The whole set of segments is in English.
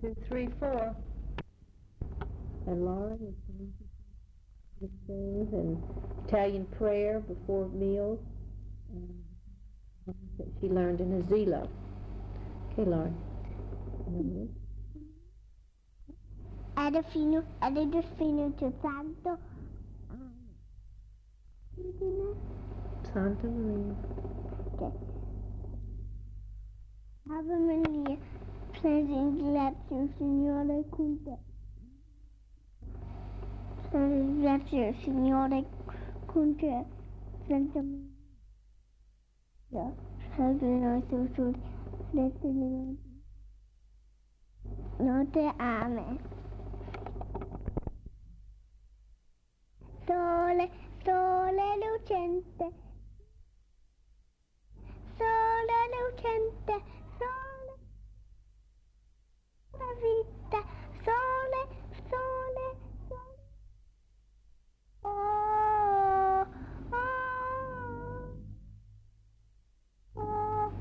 two, three, four. And Lauren is going to sing and Italian prayer before meals um, that she learned in a Zelo. Okay, Lauren. Era fino, era fino to Santo. Santa Maria. Okay. Ave Maria, Presentate o Senhor e cuida. Presentate o Senhor e cuida. Santa Maria, salve nós seus destinados. Não te ame. Sole, sole lucente. Sole lucente, sole. Vita, sole, sole, sole. Oh, oh, oh.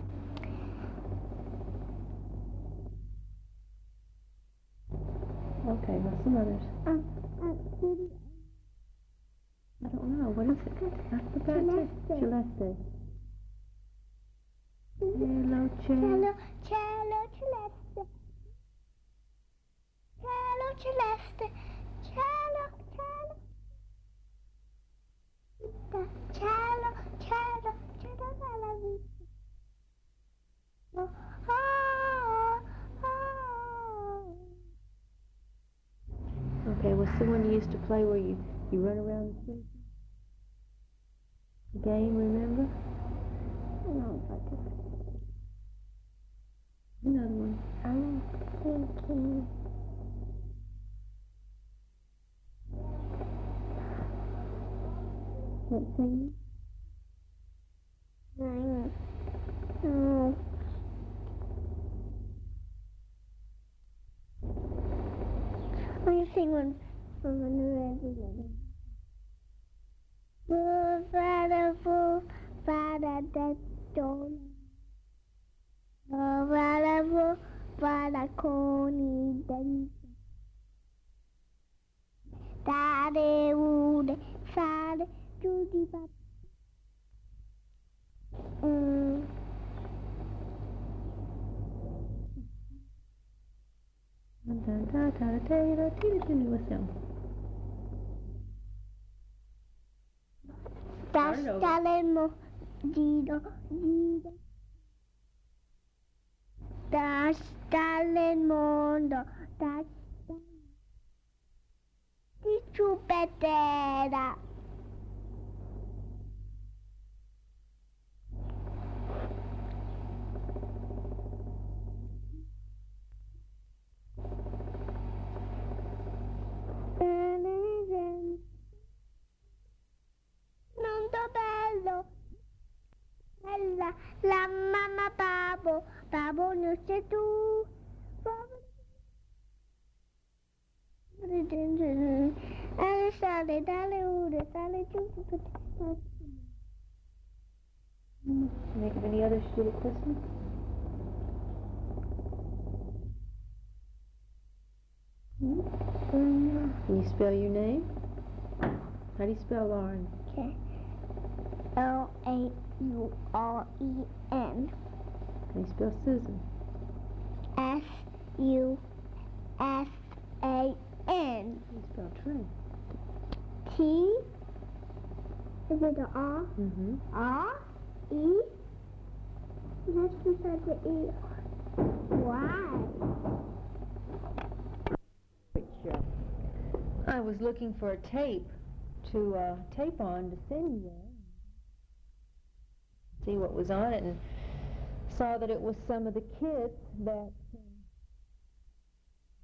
Okay, what's some others? Um, um, I don't know. What is it? That's the back Celeste. Hello, celeste. Cielo celeste. Cielo, cielo. Vita, cielo, cielo, cielo della vita. Oh, oh, oh. Okay, what's the one you used to play where you, you run around the city? Game, remember? No, but Another one. I'm thinking. What singing? Nine. No. I'm gonna sing one from a new Resident. Bull, father, bull, father, that don't. Oh, father, bull, father, coney, then. Daddy, wood, sad, Judy, but. Mm. Da, da, da, da, da, da, di papà. Mm. Tastaremo giro giro Tastare il mondo Tastare Ti ciupetera bello, bella, la mamma babbo, babbo non sei tu. Ale sale, dalle ore, dalle giù. Think of any others you did at Christmas? Can you spell your name? How do you spell Lauren? Okay. L A U R E N How do you spell Susan? S U S A N How do you spell Trey? T. Is it the R? Mm-hmm. R E. Let's decide the E. Why? I was looking for a tape to uh, tape on to send you. See what was on it, and saw that it was some of the kids that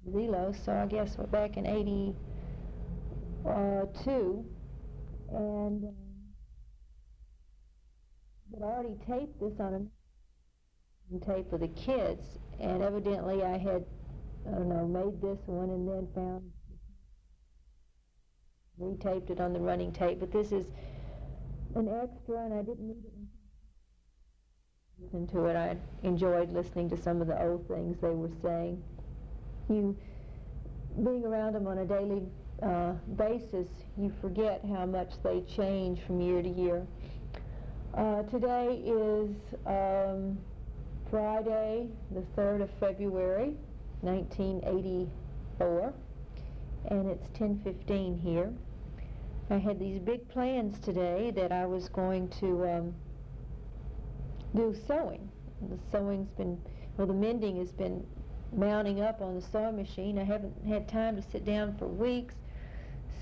Zelo. So I guess what back in '82, and um, had already taped this on a tape for the kids, and evidently I had I don't know, made this one and then found retaped it on the running tape. But this is an extra, and I didn't need it. Listen to it. I enjoyed listening to some of the old things they were saying. you being around them on a daily uh, basis, you forget how much they change from year to year. Uh, today is um, Friday, the 3rd of February, 1984, and it's 10:15 here. I had these big plans today that I was going to um, do sewing. The sewing's been, well, the mending has been mounting up on the sewing machine. I haven't had time to sit down for weeks.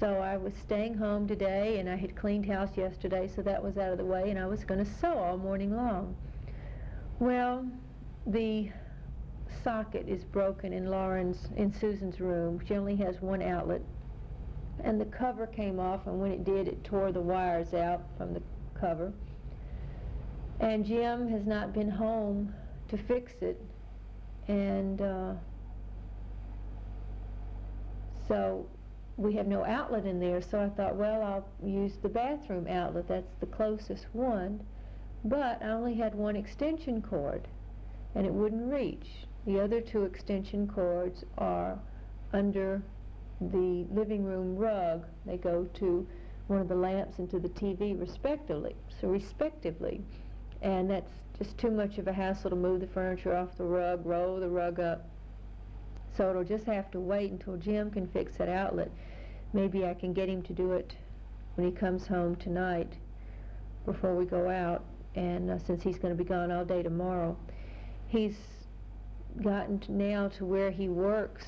So I was staying home today and I had cleaned house yesterday, so that was out of the way, and I was going to sew all morning long. Well, the socket is broken in Lauren's, in Susan's room. She only has one outlet. And the cover came off, and when it did, it tore the wires out from the cover. And Jim has not been home to fix it. And uh, so we have no outlet in there, so I thought, well, I'll use the bathroom outlet. That's the closest one. But I only had one extension cord, and it wouldn't reach. The other two extension cords are under the living room rug. They go to one of the lamps and to the TV respectively. So respectively. And that's just too much of a hassle to move the furniture off the rug, roll the rug up, so it'll just have to wait until Jim can fix that outlet. Maybe I can get him to do it when he comes home tonight before we go out. And uh, since he's going to be gone all day tomorrow, he's gotten to now to where he works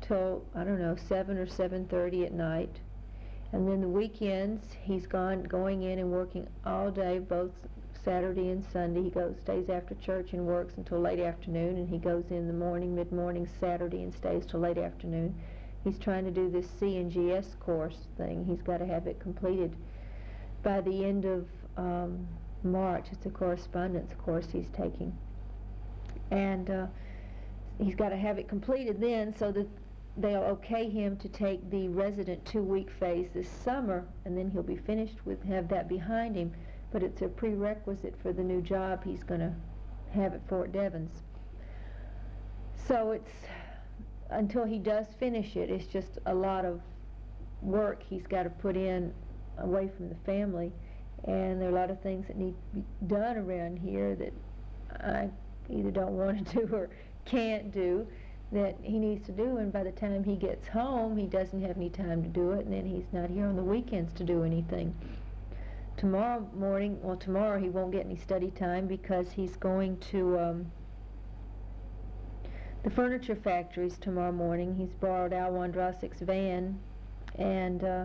till I don't know seven or seven thirty at night, and then the weekends he's gone going in and working all day, both Saturday and Sunday. He goes stays after church and works until late afternoon, and he goes in the morning, mid morning, Saturday, and stays till late afternoon. He's trying to do this CNGS course thing. He's got to have it completed by the end of um, March. It's a correspondence course he's taking, and uh, he's got to have it completed then, so that they'll okay him to take the resident two-week phase this summer, and then he'll be finished with have that behind him but it's a prerequisite for the new job he's going to have at Fort Devens. So it's until he does finish it, it's just a lot of work he's got to put in away from the family. And there are a lot of things that need to be done around here that I either don't want to do or can't do that he needs to do. And by the time he gets home, he doesn't have any time to do it. And then he's not here on the weekends to do anything tomorrow morning, well, tomorrow he won't get any study time because he's going to um, the furniture factories tomorrow morning. He's borrowed Al Wondrosik's van and uh,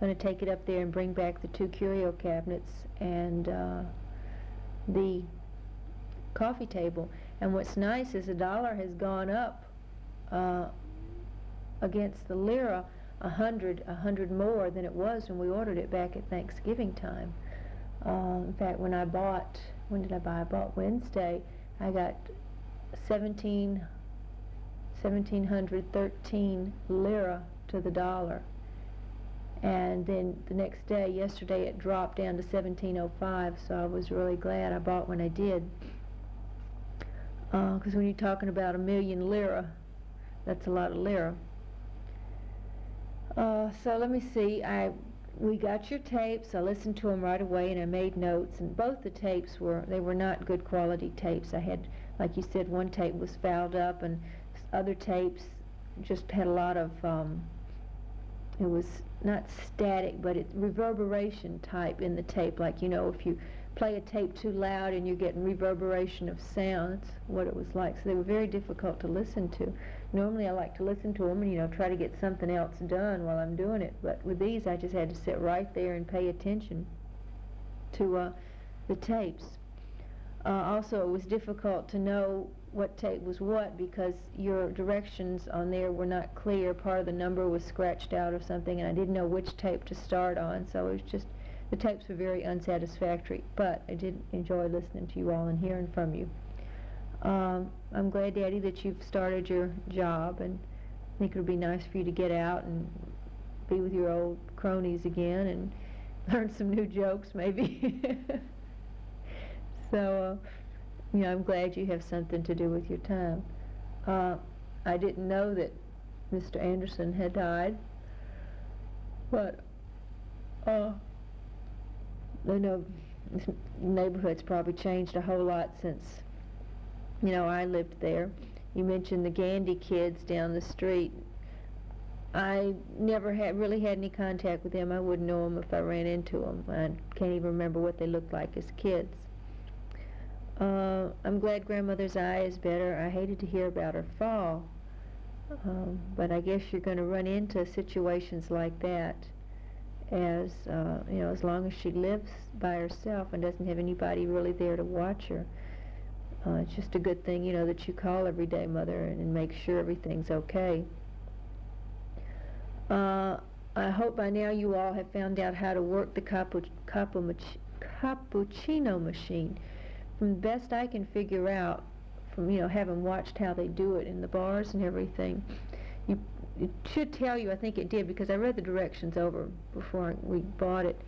going to take it up there and bring back the two curio cabinets and uh, the coffee table. And what's nice is the dollar has gone up uh, against the lira a hundred, a hundred more than it was when we ordered it back at Thanksgiving time. Uh, in fact, when I bought, when did I buy? I bought Wednesday. I got 17, 1713 lira to the dollar. And then the next day, yesterday, it dropped down to 1705, so I was really glad I bought when I did. Because uh, when you're talking about a million lira, that's a lot of lira. Uh, so let me see. I we got your tapes. I listened to them right away, and I made notes. And both the tapes were they were not good quality tapes. I had, like you said, one tape was fouled up, and other tapes just had a lot of. Um, it was not static, but it's reverberation type in the tape. Like you know, if you play a tape too loud and you're getting reverberation of sound, that's what it was like. So they were very difficult to listen to normally I like to listen to them and you know try to get something else done while I'm doing it. But with these, I just had to sit right there and pay attention to uh, the tapes. Uh, also, it was difficult to know what tape was what because your directions on there were not clear. Part of the number was scratched out or something, and I didn't know which tape to start on. So it was just the tapes were very unsatisfactory. But I did enjoy listening to you all and hearing from you. Um, I'm glad, Daddy, that you've started your job, and I think it would be nice for you to get out and be with your old cronies again and learn some new jokes, maybe. so, uh, you know, I'm glad you have something to do with your time. Uh, I didn't know that Mr. Anderson had died, but uh, I know this neighborhood's probably changed a whole lot since you know I lived there. You mentioned the Gandhi kids down the street. I never had really had any contact with them. I wouldn't know them if I ran into them. I can't even remember what they looked like as kids. Uh, I'm glad grandmother's eye is better. I hated to hear about her fall. Um, but I guess you're going to run into situations like that as, uh, you know, as long as she lives by herself and doesn't have anybody really there to watch her. Uh, it's just a good thing, you know, that you call every day, Mother, and, and make sure everything's okay. Uh, I hope by now you all have found out how to work the cappuccino machine. From the best I can figure out, from you know having watched how they do it in the bars and everything, you it should tell you. I think it did because I read the directions over before we bought it.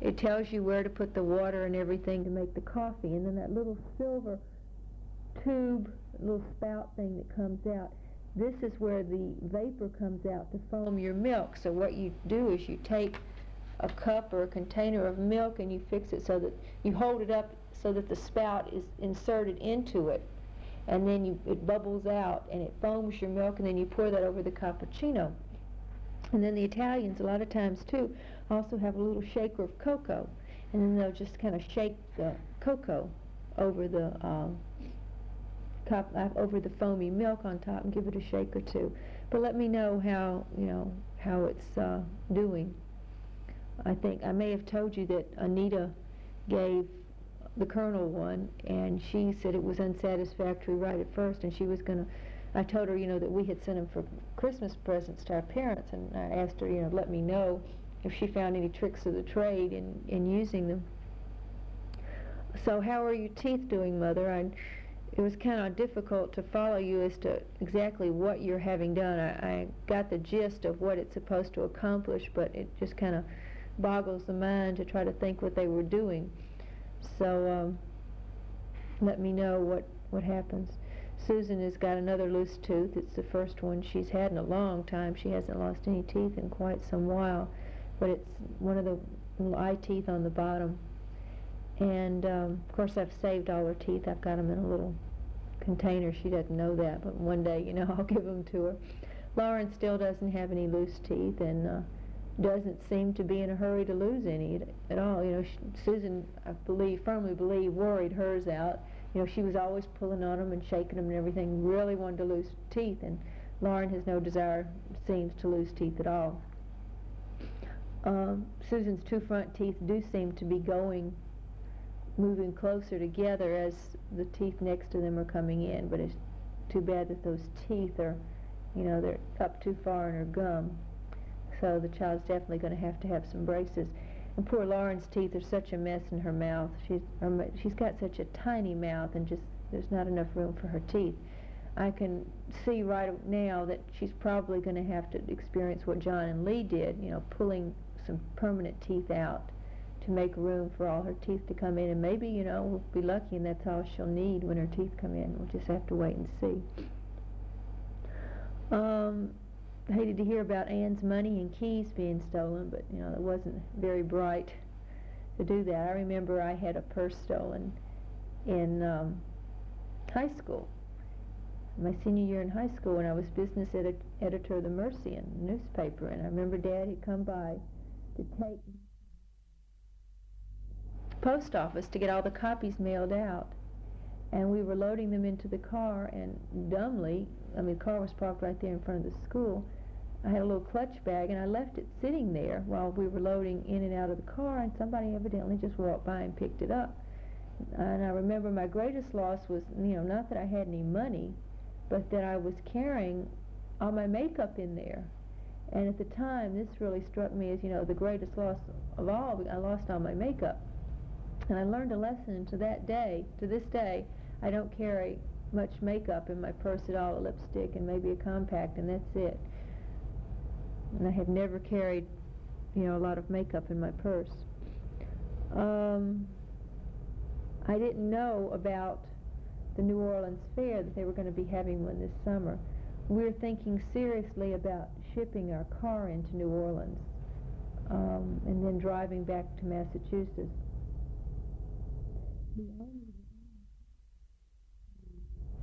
It tells you where to put the water and everything to make the coffee, and then that little silver tube, little spout thing that comes out this is where the vapor comes out to foam your milk. So what you do is you take a cup or a container of milk and you fix it so that you hold it up so that the spout is inserted into it. And then you, it bubbles out and it foams your milk and then you pour that over the cappuccino. And then the Italians, a lot of times too, also have a little shaker of cocoa. And then they'll just kind of shake the cocoa over the uh, top uh, over the foamy milk on top and give it a shake or two. But let me know how you know how it's uh, doing. I think I may have told you that Anita gave the Colonel one, and she said it was unsatisfactory right at first, and she was going to. I told her, you know, that we had sent them for Christmas presents to our parents, and I asked her, you know, let me know if she found any tricks of the trade in in using them. So, how are your teeth doing, Mother? I it was kind of difficult to follow you as to exactly what you're having done. I, I got the gist of what it's supposed to accomplish, but it just kind of boggles the mind to try to think what they were doing. So um, let me know what, what happens. Susan has got another loose tooth. It's the first one she's had in a long time. She hasn't lost any teeth in quite some while, but it's one of the little eye teeth on the bottom. And um, of course, I've saved all her teeth. I've got them in a little container. She doesn't know that, but one day, you know, I'll give them to her. Lauren still doesn't have any loose teeth and uh, doesn't seem to be in a hurry to lose any at all. You know, she, Susan, I believe, firmly believe, worried hers out. You know, she was always pulling on them and shaking them and everything, really wanted to lose teeth, and Lauren has no desire, seems, to lose teeth at all. Um, Susan's two front teeth do seem to be going moving closer together as the teeth next to them are coming in, but it's too bad that those teeth are, you know, they're up too far in her gum. So the child's definitely going to have to have some braces. And poor Lauren's teeth are such a mess in her mouth. She's she's got such a tiny mouth, and just there's not enough room for her teeth. I can see right now that she's probably going to have to experience what John and Lee did, you know, pulling some permanent teeth out to make room for all her teeth to come in. And maybe, you know, we'll be lucky and that's all she'll need when her teeth come in. We'll just have to wait and see. Um, hated to hear about Anne's money and keys being stolen, but, you know, it wasn't very bright to do that. I remember I had a purse stolen in um, high school. My senior year in high school when I was business edit- editor of the Mercian newspaper, and I remember Dad had come by to take post office to get all the copies mailed out. And we were loading them into the car, and dumbly, I mean, the car was parked right there in front of the school. I had a little clutch bag, and I left it sitting there while we were loading in and out of the car, and somebody evidently just walked by and picked it up. And I remember my greatest loss was, you know, not that I had any money, but that I was carrying all my makeup in there. And at the time, this really struck me as, you know, the greatest loss of all. I lost all my makeup. And I learned a lesson to that day, to this day, I don't carry much makeup in my purse at all, a lipstick and maybe a compact, and that's it. And I have never carried, you know, a lot of makeup in my purse. Um, I didn't know about the New Orleans Fair that they were going to be having one this summer. we're thinking seriously about shipping our car into New Orleans um, and then driving back to Massachusetts.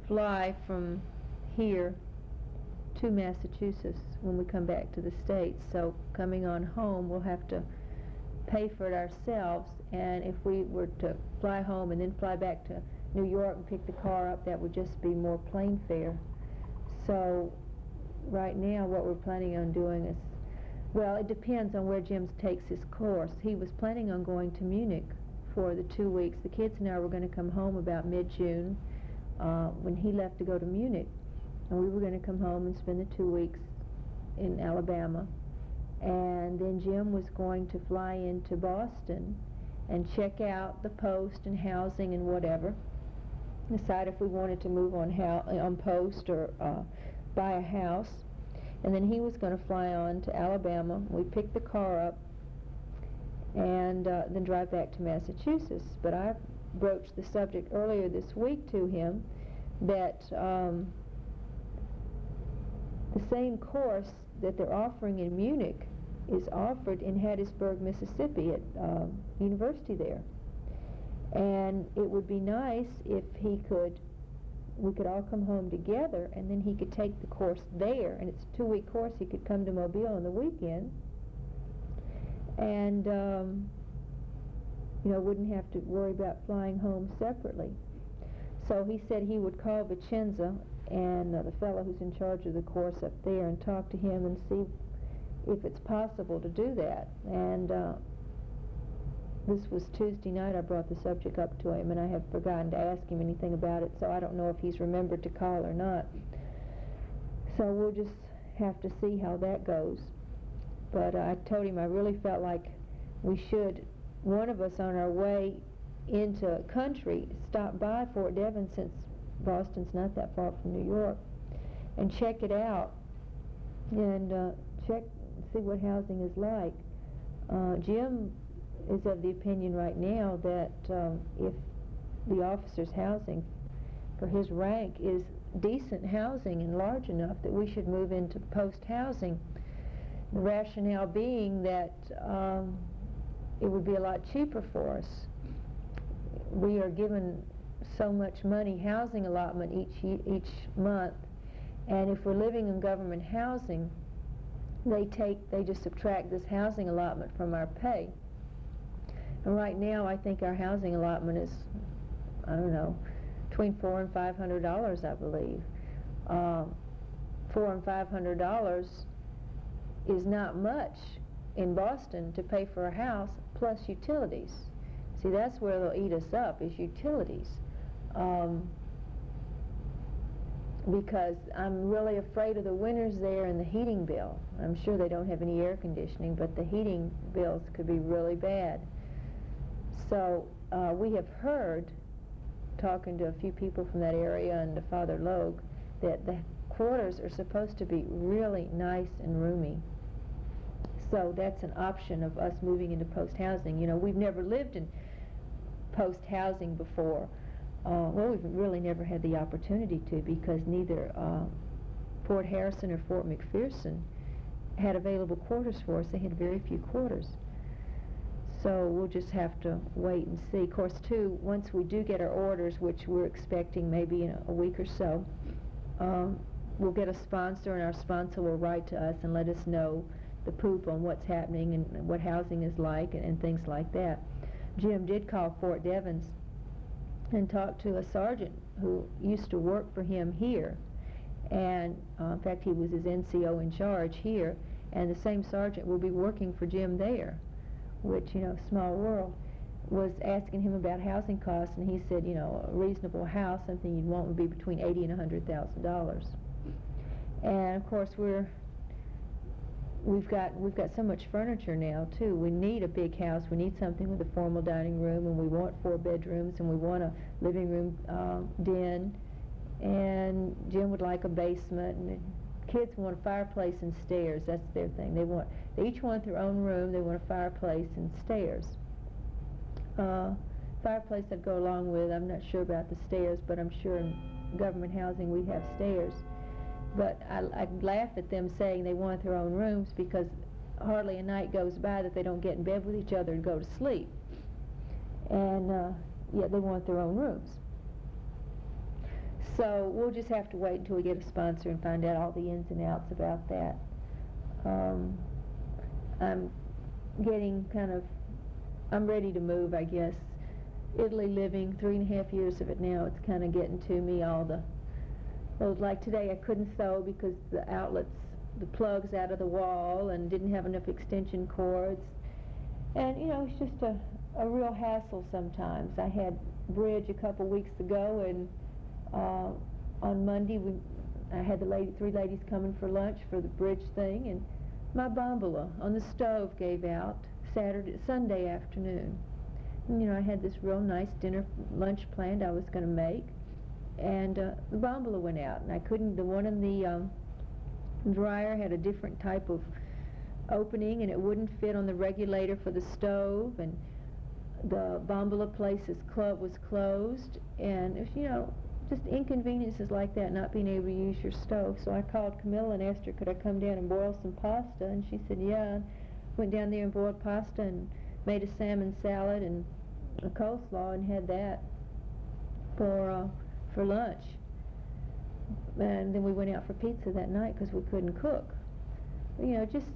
Fly from here to Massachusetts when we come back to the States. So coming on home, we'll have to pay for it ourselves. And if we were to fly home and then fly back to New York and pick the car up, that would just be more plane fare. So right now what we're planning on doing is, well, it depends on where Jim takes his course. He was planning on going to Munich for the two weeks. The kids and I were going to come home about mid-June uh, when he left to go to Munich. And we were going to come home and spend the two weeks in Alabama. And then Jim was going to fly into Boston and check out the post and housing and whatever. Decide if we wanted to move on, on post or uh, buy a house. And then he was going to fly on to Alabama. We picked the car up and uh, then drive back to Massachusetts. But I broached the subject earlier this week to him that um, the same course that they're offering in Munich is offered in Hattiesburg, Mississippi at uh, university there. And it would be nice if he could we could all come home together and then he could take the course there and it's a two-week course he could come to Mobile on the weekend and um, you know wouldn't have to worry about flying home separately so he said he would call Vicenza and uh, the fellow who's in charge of the course up there and talk to him and see if it's possible to do that and uh, this was Tuesday night I brought the subject up to him and I have forgotten to ask him anything about it so I don't know if he's remembered to call or not. So we'll just have to see how that goes. But uh, I told him I really felt like we should, one of us on our way into country, stop by Fort Devens since Boston's not that far from New York and check it out and uh, check, see what housing is like. Uh, Jim is of the opinion right now that um, if the officer's housing for his rank is decent housing and large enough that we should move into post housing. Rationale being that um, it would be a lot cheaper for us. We are given so much money housing allotment each each month, and if we're living in government housing, they take they just subtract this housing allotment from our pay. And right now, I think our housing allotment is, I don't know, between four and five hundred dollars, I believe. Um, four and five hundred dollars is not much in Boston to pay for a house plus utilities. See, that's where they'll eat us up is utilities. Um, because I'm really afraid of the winters there and the heating bill. I'm sure they don't have any air conditioning, but the heating bills could be really bad. So uh, we have heard, talking to a few people from that area and to Father Logue, that the quarters are supposed to be really nice and roomy. So that's an option of us moving into post-housing. You know, we've never lived in post-housing before. Uh, well, we've really never had the opportunity to because neither uh, Fort Harrison or Fort McPherson had available quarters for us. They had very few quarters. So we'll just have to wait and see. Of course, too, once we do get our orders, which we're expecting maybe in a, a week or so, um, we'll get a sponsor, and our sponsor will write to us and let us know the poop on what's happening and what housing is like and, and things like that. Jim did call Fort Devens and talk to a sergeant who used to work for him here. And uh, in fact, he was his NCO in charge here, and the same sergeant will be working for Jim there which, you know, small world, was asking him about housing costs, and he said, you know, a reasonable house, something you'd want would be between eighty and a hundred thousand dollars. And of course, we're we've got we've got so much furniture now too. We need a big house. We need something with a formal dining room, and we want four bedrooms, and we want a living room uh, den. And Jim would like a basement, and kids want a fireplace and stairs. That's their thing. They want they each want their own room. They want a fireplace and stairs. Uh, fireplace I'd go along with. I'm not sure about the stairs, but I'm sure in government housing we have stairs. But I, I laugh at them saying they want their own rooms because hardly a night goes by that they don't get in bed with each other and go to sleep. And uh, yet they want their own rooms. So we'll just have to wait until we get a sponsor and find out all the ins and outs about that. Um, I'm getting kind of, I'm ready to move, I guess. Italy living, three and a half years of it now, it's kind of getting to me, all the, well, like today I couldn't sew because the outlets, the plugs out of the wall and didn't have enough extension cords. And, you know, it's just a, a real hassle sometimes. I had bridge a couple weeks ago and uh, on Monday we I had the lady, three ladies coming for lunch for the bridge thing, and my bombola on the stove gave out Saturday, Sunday afternoon. And, you know, I had this real nice dinner lunch planned I was going to make, and uh, the bombola went out, and I couldn't. The one in the um, dryer had a different type of opening, and it wouldn't fit on the regulator for the stove, and the bombola place is was closed, and if you know just inconveniences like that, not being able to use your stove. So I called Camilla and asked her, could I come down and boil some pasta? And she said, yeah. Went down there and boiled pasta and made a salmon salad and a coleslaw and had that for uh, for lunch. And then we went out for pizza that night because we couldn't cook. You know, just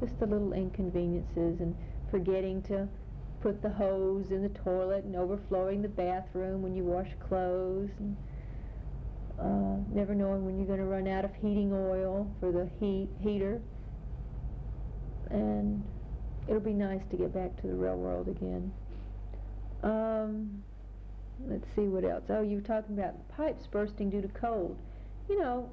just the little inconveniences and forgetting to put the hose in the toilet and overflowing the bathroom when you wash clothes and uh, never knowing when you're going to run out of heating oil for the heat heater and it'll be nice to get back to the real world again um, let's see what else oh you were talking about pipes bursting due to cold you know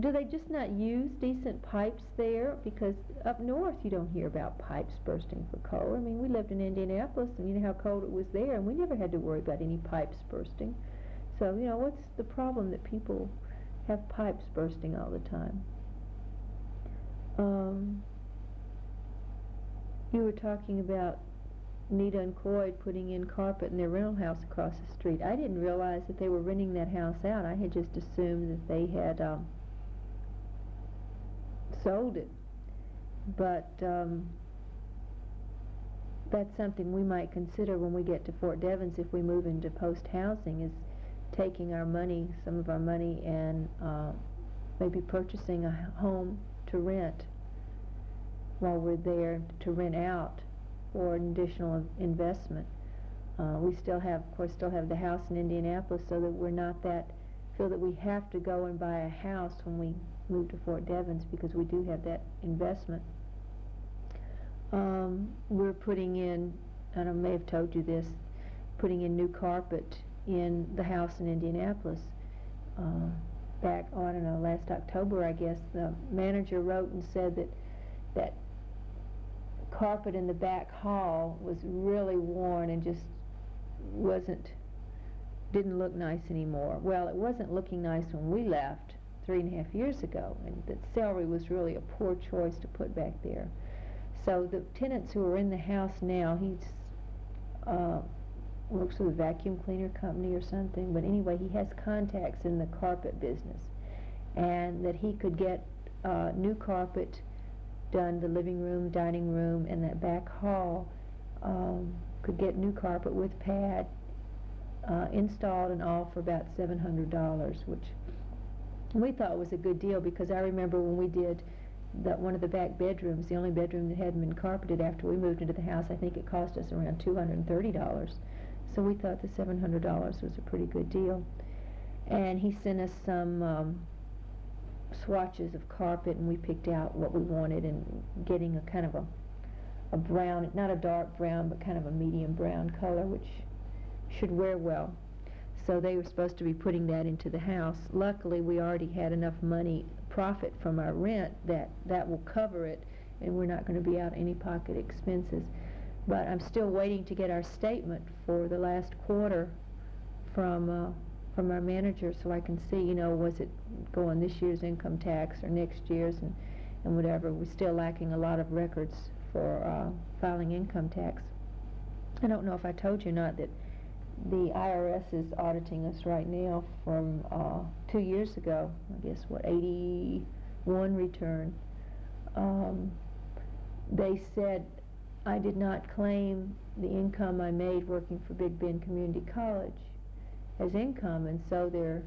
do they just not use decent pipes there? Because up north you don't hear about pipes bursting for cold. I mean, we lived in Indianapolis and you know how cold it was there, and we never had to worry about any pipes bursting. So, you know, what's the problem that people have pipes bursting all the time? Um, you were talking about Nita and Coyd putting in carpet in their rental house across the street. I didn't realize that they were renting that house out. I had just assumed that they had um, sold it. But um, that's something we might consider when we get to Fort Devens if we move into post housing is taking our money, some of our money, and uh, maybe purchasing a home to rent while we're there to rent out for an additional investment. Uh, we still have, of course, still have the house in Indianapolis so that we're not that, feel that we have to go and buy a house when we move to Fort Devens because we do have that investment. Um, we're putting in, I may have told you this, putting in new carpet in the house in Indianapolis. Uh, back, oh, I don't know, last October, I guess, the manager wrote and said that that carpet in the back hall was really worn and just wasn't, didn't look nice anymore. Well, it wasn't looking nice when we left, three and a half years ago, and that celery was really a poor choice to put back there. So the tenants who are in the house now, he's uh, works with a vacuum cleaner company or something, but anyway, he has contacts in the carpet business, and that he could get uh, new carpet done, the living room, dining room, and that back hall um, could get new carpet with pad uh, installed and all for about $700, which we thought was a good deal because I remember when we did that one of the back bedrooms, the only bedroom that hadn't been carpeted after we moved into the house, I think it cost us around $230. So we thought the $700 was a pretty good deal. And he sent us some um, swatches of carpet and we picked out what we wanted and getting a kind of a, a brown, not a dark brown, but kind of a medium brown color, which should wear well so they were supposed to be putting that into the house. Luckily, we already had enough money profit from our rent that that will cover it, and we're not going to be out any pocket expenses. But I'm still waiting to get our statement for the last quarter from uh, from our manager, so I can see, you know, was it going this year's income tax or next year's, and and whatever. We're still lacking a lot of records for uh, filing income tax. I don't know if I told you not that the IRS is auditing us right now from uh, two years ago. I guess what 81 return. Um, they said I did not claim the income I made working for Big Bend Community College as income, and so they're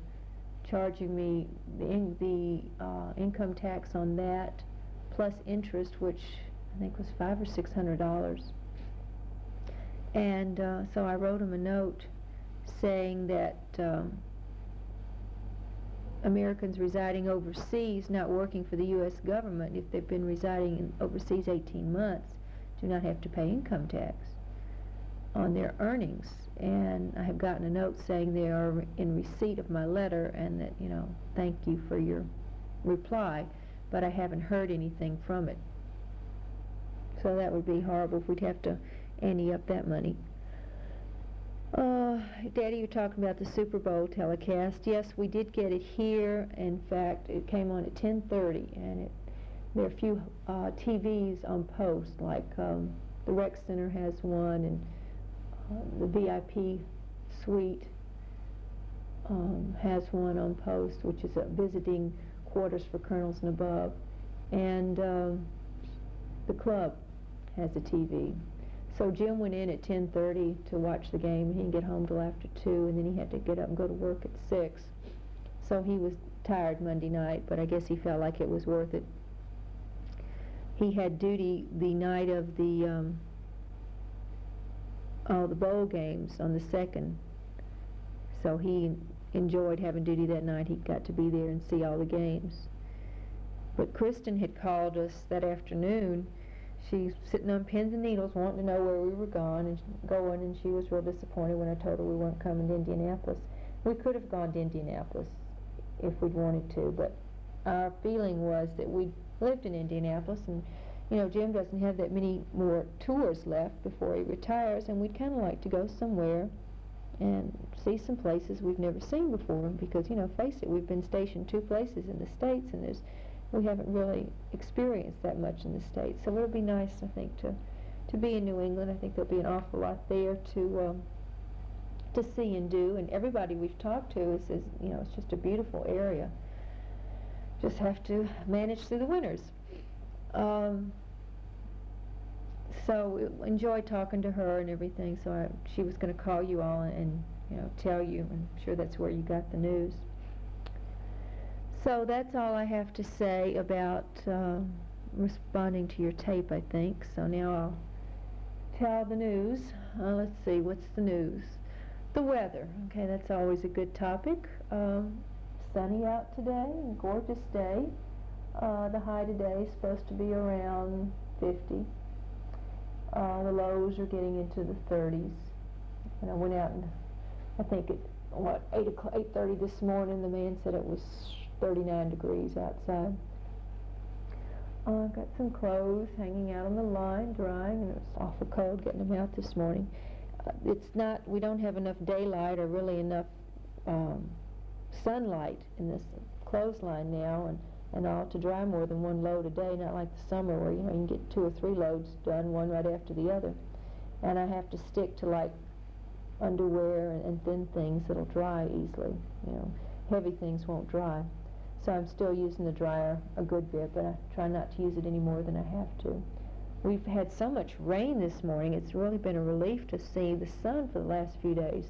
charging me the, in, the uh, income tax on that plus interest, which I think was five or six hundred dollars. And uh, so I wrote him a note saying that um, Americans residing overseas, not working for the U.S. government, if they've been residing in overseas 18 months, do not have to pay income tax on their earnings. And I have gotten a note saying they are in receipt of my letter and that, you know, thank you for your reply, but I haven't heard anything from it. So that would be horrible if we'd have to ante up that money. Uh, Daddy, you're talking about the Super Bowl telecast. Yes, we did get it here. In fact, it came on at 10:30, and it, there are a few uh, TVs on post, like um, the Rec Center has one, and the VIP suite um, has one on post, which is a visiting quarters for colonels and above, and um, the club has a TV. So Jim went in at 10:30 to watch the game. He didn't get home till after two, and then he had to get up and go to work at six. So he was tired Monday night, but I guess he felt like it was worth it. He had duty the night of the um, all the bowl games on the second, so he enjoyed having duty that night. He got to be there and see all the games. But Kristen had called us that afternoon she's sitting on pins and needles wanting to know where we were gone and going and she was real disappointed when I told her we weren't coming to Indianapolis. We could have gone to Indianapolis if we'd wanted to, but our feeling was that we lived in Indianapolis and you know Jim doesn't have that many more tours left before he retires and we'd kind of like to go somewhere and see some places we've never seen before because you know face it we've been stationed two places in the states and there's we haven't really experienced that much in the States. So it'll be nice, I think, to, to be in New England. I think there'll be an awful lot there to um, to see and do. And everybody we've talked to says, you know, it's just a beautiful area. Just have to manage through the winters. Um, so enjoyed talking to her and everything. So I, she was going to call you all and, and you know tell you. I'm sure that's where you got the news. So that's all I have to say about uh, responding to your tape, I think. So now I'll tell the news. Uh, let's see, what's the news? The weather. Okay, that's always a good topic. Um, sunny out today, gorgeous day. Uh, the high today is supposed to be around 50. Uh, the lows are getting into the 30s. And I went out and I think at what 8 o'clock, 8:30 this morning, the man said it was 39 degrees outside. Uh, I've got some clothes hanging out on the line, drying, and it was awful cold getting them out this morning. Uh, it's not, we don't have enough daylight or really enough um, sunlight in this clothesline now and, and all to dry more than one load a day, not like the summer where, you know, you can get two or three loads done, one right after the other. And I have to stick to like underwear and, and thin things that'll dry easily, you know. Heavy things won't dry. So I'm still using the dryer a good bit, but I try not to use it any more than I have to. We've had so much rain this morning, it's really been a relief to see the sun for the last few days.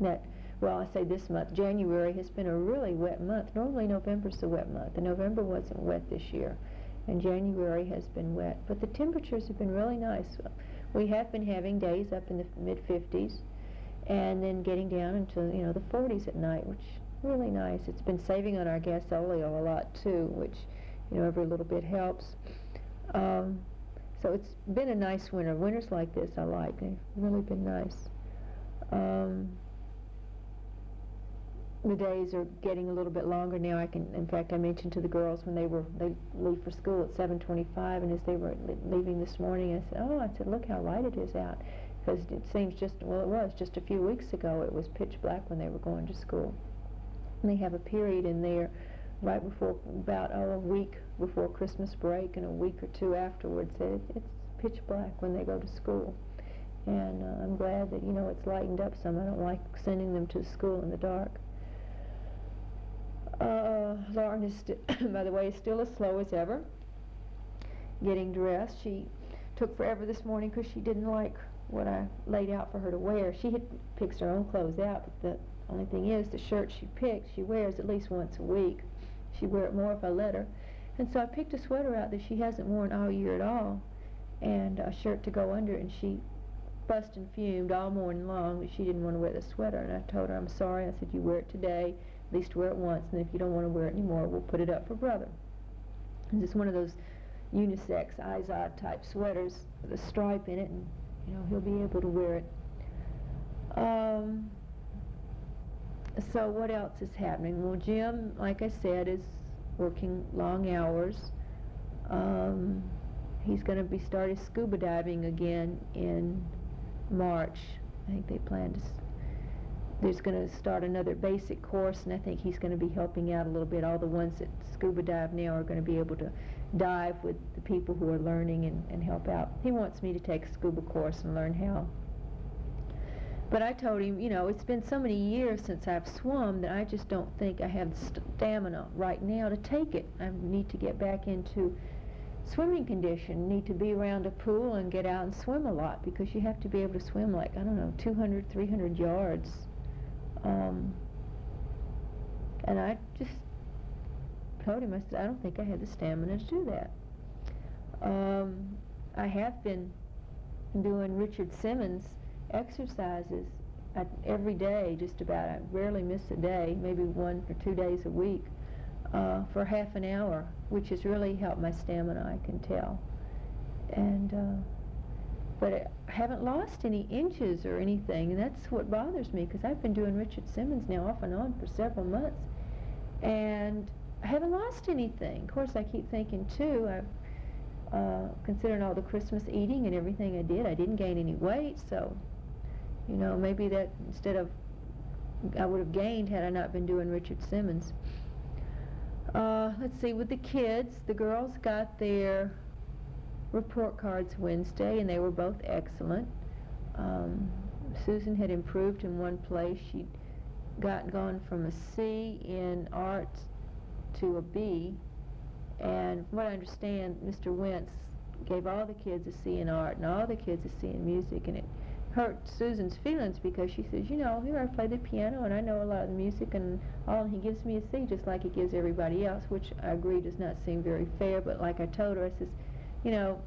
That, well, I say this month, January has been a really wet month. Normally November's a wet month, and November wasn't wet this year, and January has been wet. But the temperatures have been really nice. We have been having days up in the mid-50s, and then getting down into, you know, the 40s at night, which really nice. It's been saving on our gasolio a lot too, which you know every little bit helps. Um, so it's been a nice winter. Winters like this I like. They've really been nice. Um, the days are getting a little bit longer now. I can, in fact, I mentioned to the girls when they were they leave for school at 7:25, and as they were leaving this morning, I said, "Oh, I said, look how light it is out," because it seems just well, it was just a few weeks ago. It was pitch black when they were going to school. And they have a period in there right before, about oh, a week before Christmas break and a week or two afterwards. It, it's pitch black when they go to school. And uh, I'm glad that, you know, it's lightened up some. I don't like sending them to school in the dark. Uh, Lauren is, by the way, is still as slow as ever getting dressed. She took forever this morning because she didn't like what I laid out for her to wear. She had picks her own clothes out, but the only thing is the shirt she picks, she wears at least once a week. She'd wear it more if I let her. And so I picked a sweater out that she hasn't worn all year at all, and a shirt to go under and she fussed and fumed all morning long that she didn't want to wear the sweater. And I told her, I'm sorry. I said, you wear it today, at least wear it once, and if you don't want to wear it anymore, we'll put it up for brother. And it's just one of those unisex Izod type sweaters with a stripe in it, and you know he'll be able to wear it. Um, so what else is happening? Well, Jim, like I said, is working long hours. Um, he's going to be starting scuba diving again in March. I think they plan to. There's going to start another basic course, and I think he's going to be helping out a little bit. All the ones that scuba dive now are going to be able to dive with the people who are learning and, and help out. He wants me to take a scuba course and learn how. But I told him, you know, it's been so many years since I've swum that I just don't think I have the stamina right now to take it. I need to get back into swimming condition, need to be around a pool and get out and swim a lot because you have to be able to swim like, I don't know, 200, 300 yards. Um, and I just told him, I said, I don't think I had the stamina to do that. Um, I have been doing Richard Simmons exercises every day, just about. I rarely miss a day, maybe one or two days a week, uh, for half an hour, which has really helped my stamina, I can tell. And, uh, but I haven't lost any inches or anything, and that's what bothers me, because I've been doing Richard Simmons now off and on for several months. And I haven't lost anything. Of course, I keep thinking too. I've uh, considering all the Christmas eating and everything I did, I didn't gain any weight. So, you know, maybe that instead of I would have gained had I not been doing Richard Simmons. Uh, let's see, with the kids, the girls got their report cards Wednesday, and they were both excellent. Um, Susan had improved in one place. She'd got gone from a C in arts to a B, and from what I understand, Mr. Wentz gave all the kids a C in art and all the kids a C in music, and it hurt Susan's feelings because she says, you know, here I play the piano and I know a lot of the music and all, and he gives me a C just like he gives everybody else, which I agree does not seem very fair, but like I told her, I says, you know,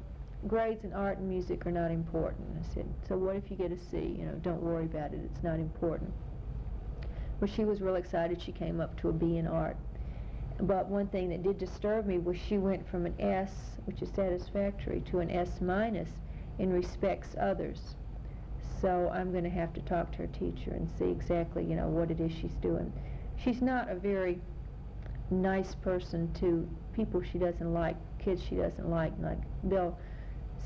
grades in art and music are not important. I said, so what if you get a C? You know, don't worry about it, it's not important. Well, she was real excited. She came up to a B in art. But one thing that did disturb me was she went from an S, which is satisfactory, to an S minus in respects others. So I'm going to have to talk to her teacher and see exactly, you know, what it is she's doing. She's not a very nice person to people she doesn't like, kids she doesn't like. Like they'll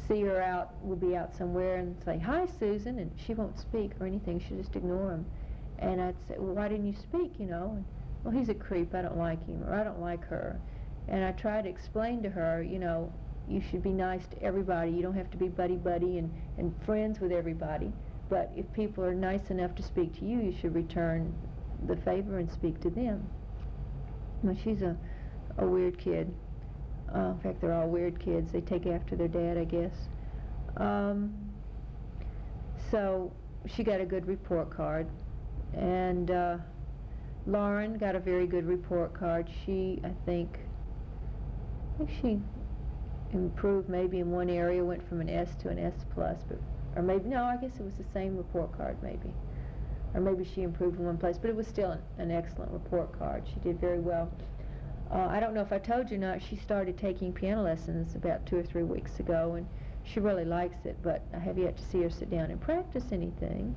see her out, we'll be out somewhere and say, "Hi, Susan," and she won't speak or anything. She'll just ignore them. And I'd say, "Well, why didn't you speak?" You know. And, well, he's a creep, I don't like him, or I don't like her. And I try to explain to her, you know, you should be nice to everybody. You don't have to be buddy-buddy and, and friends with everybody. But if people are nice enough to speak to you, you should return the favor and speak to them. Well, she's a, a weird kid. Uh, in fact, they're all weird kids. They take after their dad, I guess. Um, so she got a good report card. And... Uh, Lauren got a very good report card. She, I think, I think she improved maybe in one area, went from an S to an S plus, but or maybe no, I guess it was the same report card maybe, or maybe she improved in one place, but it was still an, an excellent report card. She did very well. Uh, I don't know if I told you or not. She started taking piano lessons about two or three weeks ago, and she really likes it. But I have yet to see her sit down and practice anything.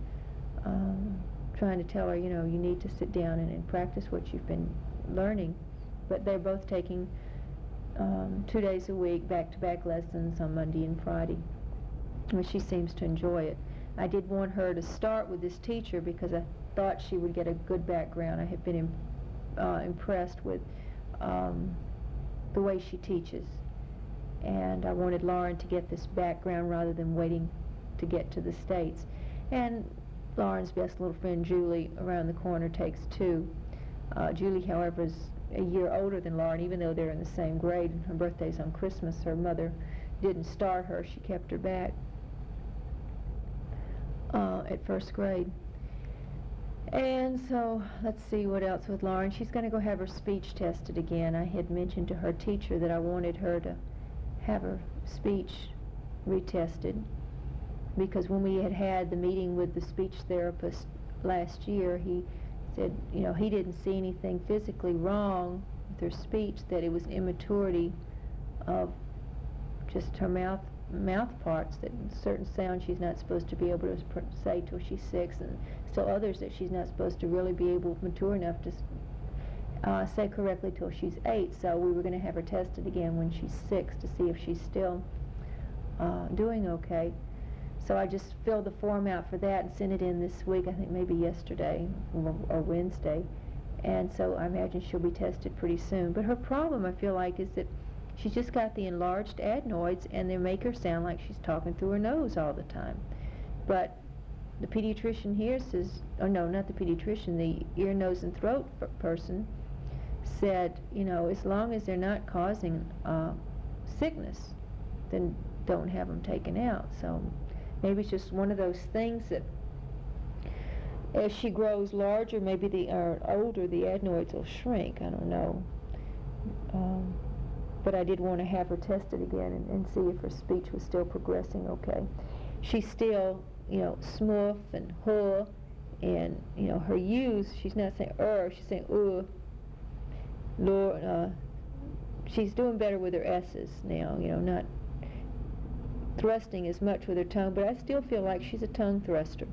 Um, trying to tell her, you know, you need to sit down and, and practice what you've been learning. But they're both taking um, two days a week, back-to-back lessons on Monday and Friday. And she seems to enjoy it. I did want her to start with this teacher because I thought she would get a good background. I have been uh, impressed with um, the way she teaches. And I wanted Lauren to get this background rather than waiting to get to the States. And Lauren's best little friend, Julie, around the corner takes two. Uh, Julie, however, is a year older than Lauren, even though they're in the same grade. Her birthday's on Christmas. Her mother didn't start her. She kept her back uh, at first grade. And so let's see what else with Lauren. She's going to go have her speech tested again. I had mentioned to her teacher that I wanted her to have her speech retested because when we had had the meeting with the speech therapist last year, he said, you know, he didn't see anything physically wrong with her speech, that it was immaturity of just her mouth mouth parts that certain sounds she's not supposed to be able to say till she's six and still others that she's not supposed to really be able mature enough to uh, say correctly till she's eight. So we were going to have her tested again when she's six to see if she's still uh, doing okay. So I just filled the form out for that and sent it in this week I think maybe yesterday or, or Wednesday. And so I imagine she'll be tested pretty soon. But her problem I feel like is that She's just got the enlarged adenoids and they make her sound like she's talking through her nose all the time. But the pediatrician here says, oh no, not the pediatrician, the ear, nose, and throat person said, you know, as long as they're not causing uh, sickness, then don't have them taken out. So maybe it's just one of those things that as she grows larger, maybe the or older, the adenoids will shrink. I don't know. Um, but I did want to have her tested again and, and see if her speech was still progressing okay. She's still, you know, smooth and huh, and, you know, her U's, she's not saying er, she's saying uh. Lord, uh, she's doing better with her S's now, you know, not thrusting as much with her tongue, but I still feel like she's a tongue thruster.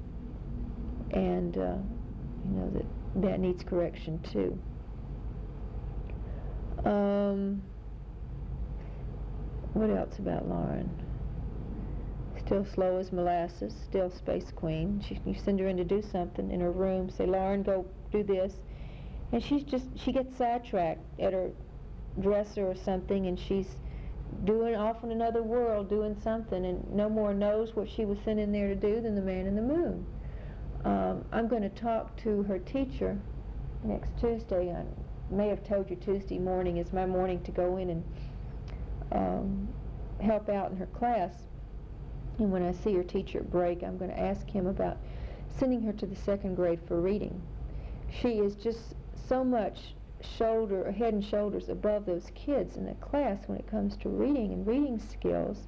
And, uh, you know, that, that needs correction too. Um, what else about Lauren? Still slow as molasses, still space queen. She, you send her in to do something in her room, say, Lauren, go do this. And she's just, she gets sidetracked at her dresser or something, and she's doing off in another world, doing something, and no more knows what she was sent in there to do than the man in the moon. Um, I'm going to talk to her teacher next Tuesday. I may have told you Tuesday morning is my morning to go in and um, help out in her class. And when I see her teacher at break, I'm going to ask him about sending her to the second grade for reading. She is just so much shoulder, head and shoulders above those kids in the class when it comes to reading and reading skills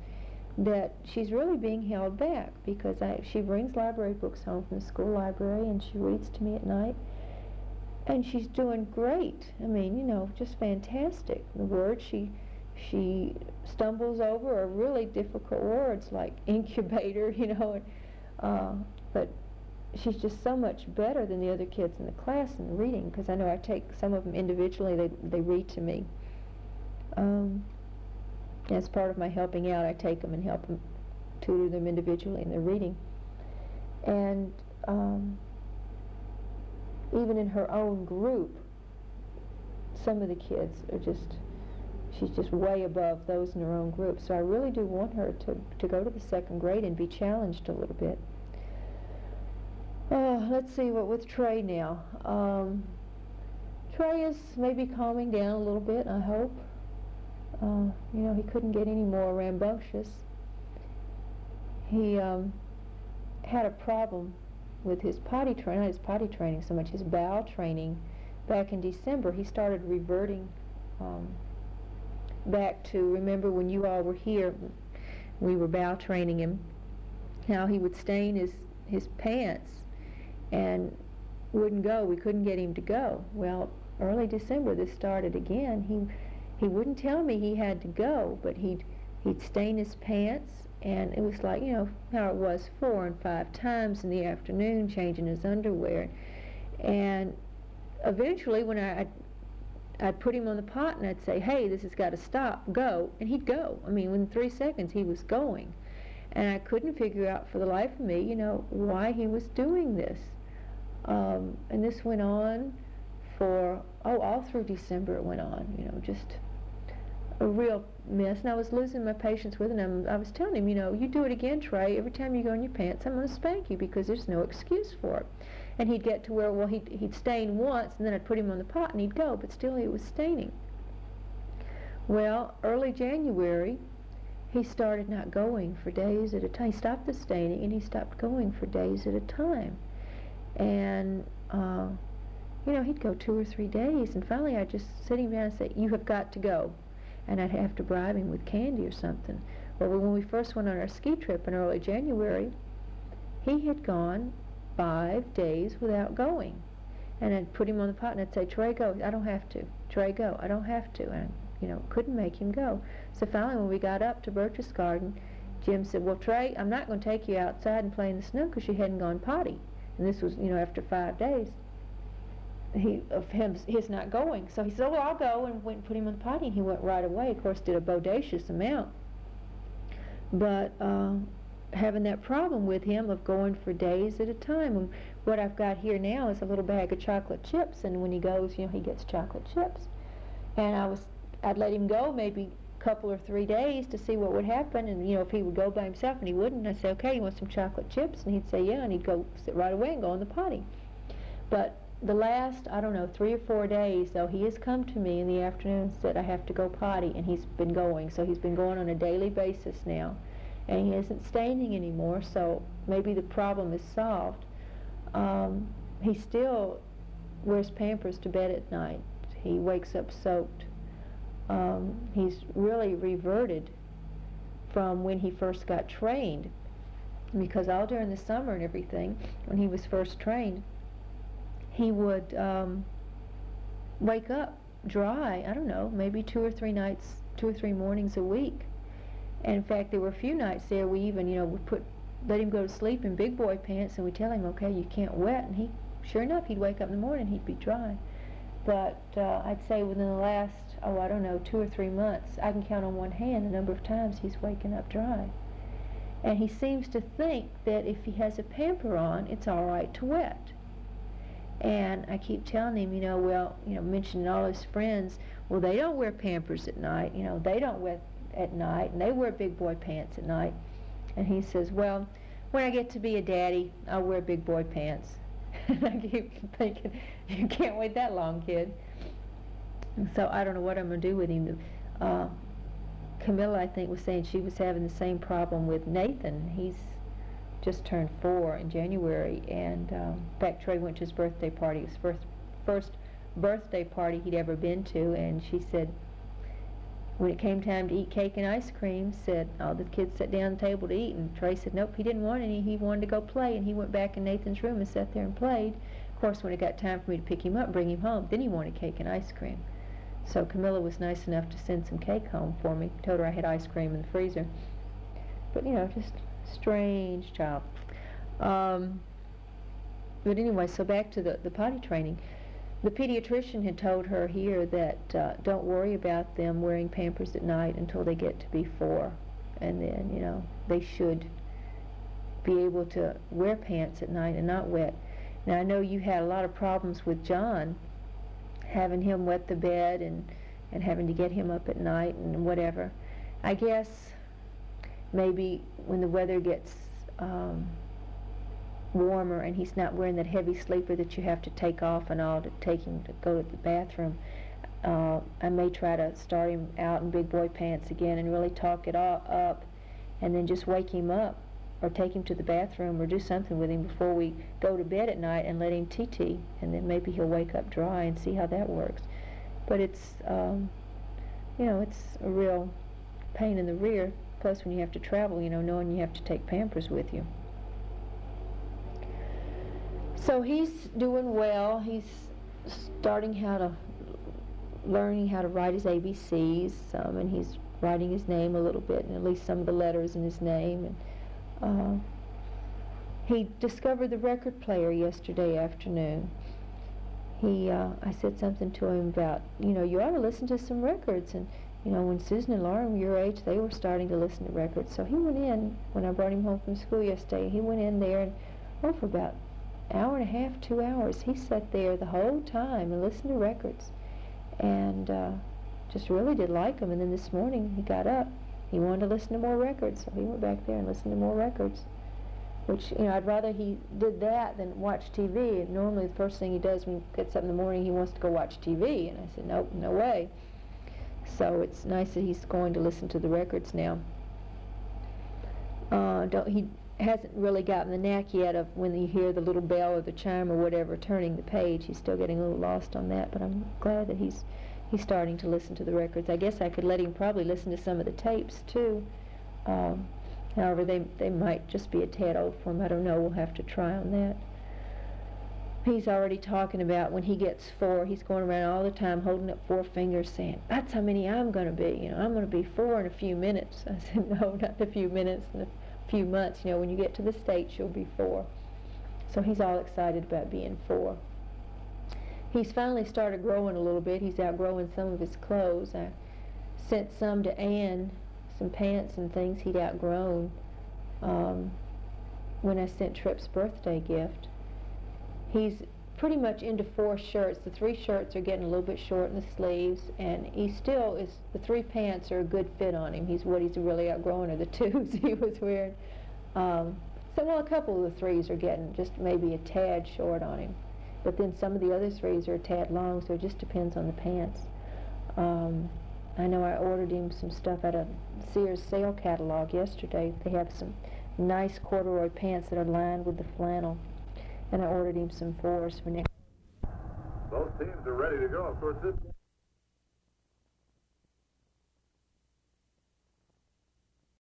that she's really being held back because I, she brings library books home from the school library and she reads to me at night and she's doing great. I mean, you know, just fantastic. The words she she stumbles over a really difficult words like incubator, you know, uh, but she's just so much better than the other kids in the class in reading because I know I take some of them individually, they, they read to me. Um, as part of my helping out, I take them and help them, tutor them individually in their reading. And um, even in her own group, some of the kids are just she's just way above those in her own group. So I really do want her to, to go to the second grade and be challenged a little bit. Uh, let's see what with Trey now. Um, Trey is maybe calming down a little bit, I hope. Uh, you know, he couldn't get any more rambunctious. He um, had a problem with his potty training, not his potty training so much, his bowel training. Back in December, he started reverting um, back to remember when you all were here, we were bow training him, how he would stain his, his pants and wouldn't go. We couldn't get him to go. Well, early December this started again. He he wouldn't tell me he had to go, but he'd he'd stain his pants and it was like, you know, how it was four and five times in the afternoon changing his underwear. And eventually when I, I'd put him on the pot and I'd say, hey, this has got to stop, go, and he'd go. I mean, within three seconds he was going. And I couldn't figure out for the life of me, you know, why he was doing this. Um, and this went on for, oh, all through December it went on, you know, just a real mess, and I was losing my patience with him. I was telling him, you know, you do it again, Trey. Every time you go in your pants, I'm going to spank you because there's no excuse for it. And he'd get to where, well, he'd, he'd stain once, and then I'd put him on the pot, and he'd go, but still he was staining. Well, early January, he started not going for days at a time. He stopped the staining, and he stopped going for days at a time. And, uh, you know, he'd go two or three days, and finally I'd just sit him down and say, you have got to go and I'd have to bribe him with candy or something. Well, when we first went on our ski trip in early January, he had gone five days without going. And I'd put him on the pot and I'd say, Trey, go. I don't have to. Trey, go. I don't have to. And, you know, couldn't make him go. So finally, when we got up to Berchtesgaden, Jim said, well, Trey, I'm not going to take you outside and play in the snow because you hadn't gone potty. And this was, you know, after five days he of him his not going. So he said, "Oh, well, I'll go," and went and put him in the potty. And he went right away. Of course, did a bodacious amount, but uh, having that problem with him of going for days at a time. And what I've got here now is a little bag of chocolate chips, and when he goes, you know, he gets chocolate chips. And I was, I'd let him go maybe a couple or three days to see what would happen, and you know, if he would go by himself, and he wouldn't, I'd say, "Okay, you want some chocolate chips?" And he'd say, "Yeah," and he'd go sit right away and go in the potty. But the last, I don't know, three or four days, though, he has come to me in the afternoon and said, I have to go potty, and he's been going. So he's been going on a daily basis now. And he isn't staining anymore, so maybe the problem is solved. Um, he still wears Pampers to bed at night. He wakes up soaked. Um, he's really reverted from when he first got trained because all during the summer and everything, when he was first trained, he would um, wake up dry, I don't know, maybe two or three nights, two or three mornings a week. And in fact, there were a few nights there we even, you know, would put, let him go to sleep in big boy pants and we tell him, okay, you can't wet. And he, sure enough, he'd wake up in the morning, he'd be dry. But uh, I'd say within the last, oh, I don't know, two or three months, I can count on one hand the number of times he's waking up dry. And he seems to think that if he has a pamper on, it's all right to wet. And I keep telling him, you know, well, you know, mentioning all his friends, well, they don't wear Pampers at night, you know, they don't wear at night, and they wear big boy pants at night. And he says, well, when I get to be a daddy, I'll wear big boy pants. and I keep thinking, you can't wait that long, kid. And so I don't know what I'm going to do with him. Uh, Camilla, I think, was saying she was having the same problem with Nathan. He's just turned four in January, and um, in fact, Trey went to his birthday party. It was first first birthday party he'd ever been to, and she said when it came time to eat cake and ice cream, said all the kids sat down at the table to eat, and Trey said nope, he didn't want any. He wanted to go play, and he went back in Nathan's room and sat there and played. Of course, when it got time for me to pick him up, and bring him home, then he wanted cake and ice cream. So Camilla was nice enough to send some cake home for me. Told her I had ice cream in the freezer. But you know, just strange child. Um, but anyway, so back to the, the potty training. The pediatrician had told her here that uh, don't worry about them wearing Pampers at night until they get to be four. And then, you know, they should be able to wear pants at night and not wet. Now, I know you had a lot of problems with John, having him wet the bed and, and having to get him up at night and whatever. I guess maybe when the weather gets um, warmer and he's not wearing that heavy sleeper that you have to take off and all to take him to go to the bathroom, uh, I may try to start him out in big boy pants again and really talk it all up and then just wake him up or take him to the bathroom or do something with him before we go to bed at night and let him TT and then maybe he'll wake up dry and see how that works. But it's, um, you know, it's a real pain in the rear Plus, when you have to travel, you know, knowing you have to take Pampers with you. So he's doing well. He's starting how to, learning how to write his ABCs, um, and he's writing his name a little bit, and at least some of the letters in his name. And uh, he discovered the record player yesterday afternoon. He, uh, I said something to him about, you know, you ought to listen to some records, and you know, when Susan and Lauren were your age, they were starting to listen to records. So he went in, when I brought him home from school yesterday, he went in there and, oh, for about hour and a half, two hours, he sat there the whole time and listened to records. And uh, just really did like them. And then this morning he got up. He wanted to listen to more records, so he went back there and listened to more records. Which, you know, I'd rather he did that than watch TV. And normally the first thing he does when he gets up in the morning, he wants to go watch TV. And I said, nope, no way. So it's nice that he's going to listen to the records now. Uh, don't, he hasn't really gotten the knack yet of when you hear the little bell or the chime or whatever turning the page. He's still getting a little lost on that, but I'm glad that he's he's starting to listen to the records. I guess I could let him probably listen to some of the tapes too. Um, however, they they might just be a tad old for him. I don't know. We'll have to try on that. He's already talking about when he gets four, he's going around all the time holding up four fingers saying, that's how many I'm going to be. You know, I'm going to be four in a few minutes. I said, no, not a few minutes, in a few months. You know, when you get to the States, you'll be four. So he's all excited about being four. He's finally started growing a little bit. He's outgrowing some of his clothes. I sent some to Ann, some pants and things he'd outgrown um, when I sent Tripp's birthday gift he's pretty much into four shirts. The three shirts are getting a little bit short in the sleeves, and he still is. The three pants are a good fit on him. He's what he's really outgrowing are the twos he was wearing. Um, so well, a couple of the threes are getting just maybe a tad short on him, but then some of the other threes are a tad long. So it just depends on the pants. Um, I know I ordered him some stuff at a Sears sale catalog yesterday. They have some nice corduroy pants that are lined with the flannel and I ordered him some fours for next. Both teams are ready to go. Of course, this.